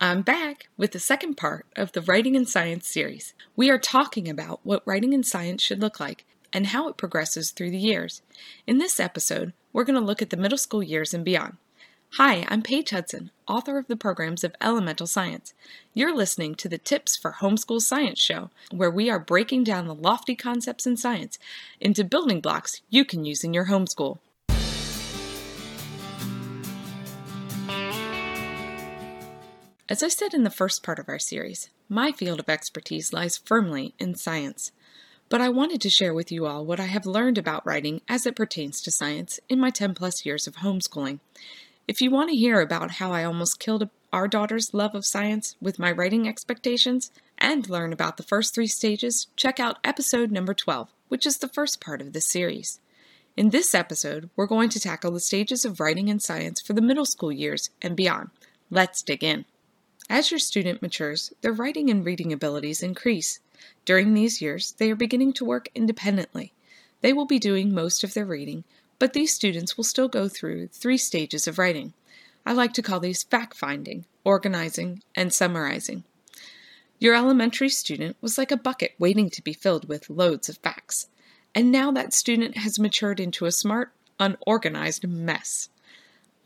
I'm back with the second part of the Writing in Science series. We are talking about what writing in science should look like and how it progresses through the years. In this episode, we're going to look at the middle school years and beyond. Hi, I'm Paige Hudson, author of the programs of Elemental Science. You're listening to the Tips for Homeschool Science show, where we are breaking down the lofty concepts in science into building blocks you can use in your homeschool. As I said in the first part of our series, my field of expertise lies firmly in science. But I wanted to share with you all what I have learned about writing as it pertains to science in my 10 plus years of homeschooling. If you want to hear about how I almost killed our daughter's love of science with my writing expectations and learn about the first three stages, check out episode number 12, which is the first part of this series. In this episode, we're going to tackle the stages of writing in science for the middle school years and beyond. Let's dig in. As your student matures, their writing and reading abilities increase. During these years, they are beginning to work independently. They will be doing most of their reading, but these students will still go through three stages of writing. I like to call these fact finding, organizing, and summarizing. Your elementary student was like a bucket waiting to be filled with loads of facts, and now that student has matured into a smart, unorganized mess.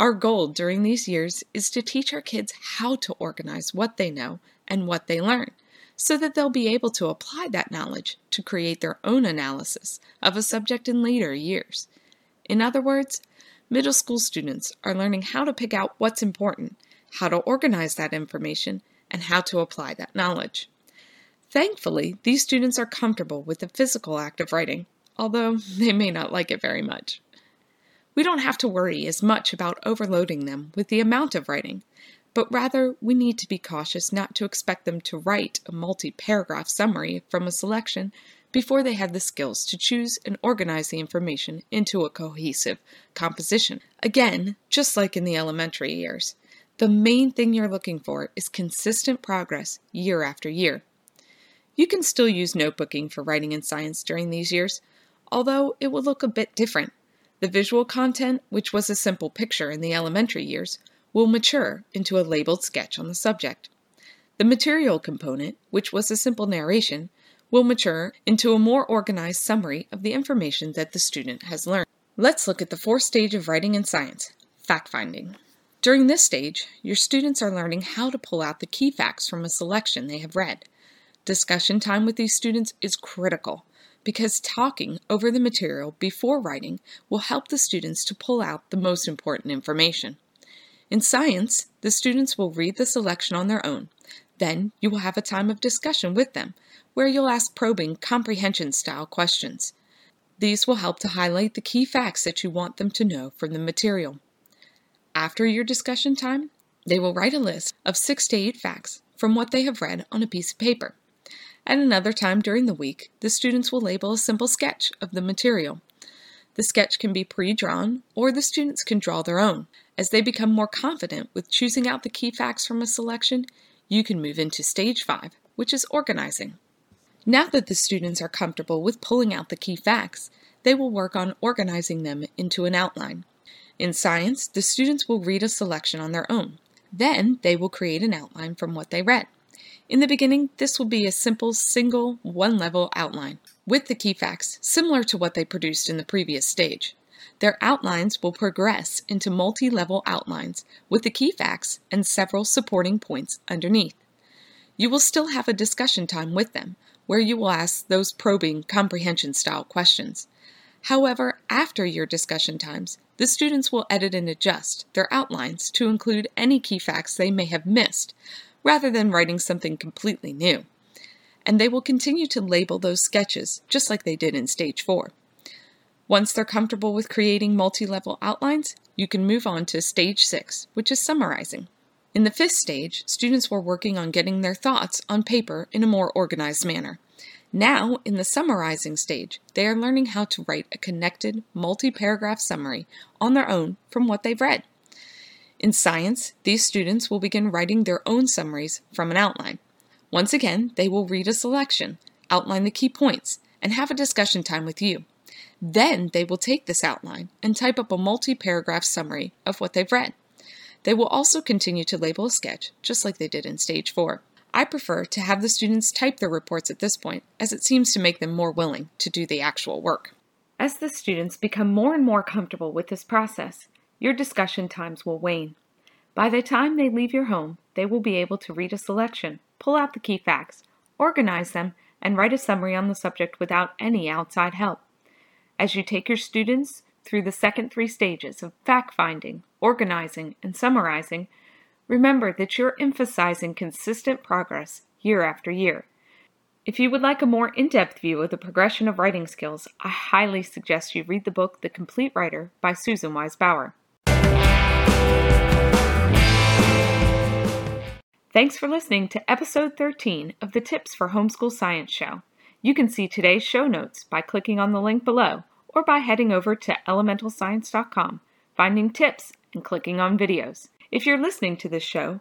Our goal during these years is to teach our kids how to organize what they know and what they learn so that they'll be able to apply that knowledge to create their own analysis of a subject in later years. In other words, middle school students are learning how to pick out what's important, how to organize that information, and how to apply that knowledge. Thankfully, these students are comfortable with the physical act of writing, although they may not like it very much. We don't have to worry as much about overloading them with the amount of writing, but rather we need to be cautious not to expect them to write a multi paragraph summary from a selection before they have the skills to choose and organize the information into a cohesive composition. Again, just like in the elementary years, the main thing you're looking for is consistent progress year after year. You can still use notebooking for writing in science during these years, although it will look a bit different the visual content, which was a simple picture in the elementary years, will mature into a labeled sketch on the subject. The material component, which was a simple narration, will mature into a more organized summary of the information that the student has learned. Let's look at the fourth stage of writing in science fact finding. During this stage, your students are learning how to pull out the key facts from a selection they have read. Discussion time with these students is critical because talking over the material before writing will help the students to pull out the most important information. In science, the students will read the selection on their own. Then you will have a time of discussion with them, where you'll ask probing comprehension style questions. These will help to highlight the key facts that you want them to know from the material. After your discussion time, they will write a list of six to eight facts from what they have read on a piece of paper. At another time during the week, the students will label a simple sketch of the material. The sketch can be pre drawn, or the students can draw their own. As they become more confident with choosing out the key facts from a selection, you can move into stage five, which is organizing. Now that the students are comfortable with pulling out the key facts, they will work on organizing them into an outline. In science, the students will read a selection on their own. Then they will create an outline from what they read. In the beginning, this will be a simple single one level outline with the key facts similar to what they produced in the previous stage. Their outlines will progress into multi level outlines with the key facts and several supporting points underneath. You will still have a discussion time with them where you will ask those probing comprehension style questions. However, after your discussion times, the students will edit and adjust their outlines to include any key facts they may have missed, rather than writing something completely new. And they will continue to label those sketches just like they did in stage 4. Once they're comfortable with creating multi level outlines, you can move on to stage 6, which is summarizing. In the fifth stage, students were working on getting their thoughts on paper in a more organized manner. Now, in the summarizing stage, they are learning how to write a connected, multi paragraph summary on their own from what they've read. In science, these students will begin writing their own summaries from an outline. Once again, they will read a selection, outline the key points, and have a discussion time with you. Then they will take this outline and type up a multi paragraph summary of what they've read. They will also continue to label a sketch, just like they did in Stage 4. I prefer to have the students type their reports at this point, as it seems to make them more willing to do the actual work. As the students become more and more comfortable with this process, your discussion times will wane. By the time they leave your home, they will be able to read a selection, pull out the key facts, organize them, and write a summary on the subject without any outside help. As you take your students through the second three stages of fact finding, organizing, and summarizing, remember that you're emphasizing consistent progress year after year. If you would like a more in depth view of the progression of writing skills, I highly suggest you read the book The Complete Writer by Susan Wise Bauer. Thanks for listening to episode 13 of the Tips for Homeschool Science Show. You can see today's show notes by clicking on the link below or by heading over to elementalscience.com, finding tips, and clicking on videos. If you're listening to this show,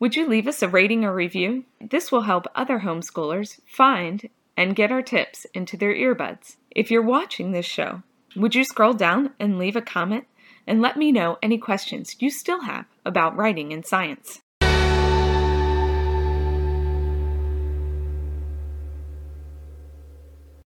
would you leave us a rating or review? This will help other homeschoolers find and get our tips into their earbuds. If you're watching this show, would you scroll down and leave a comment and let me know any questions you still have about writing in science?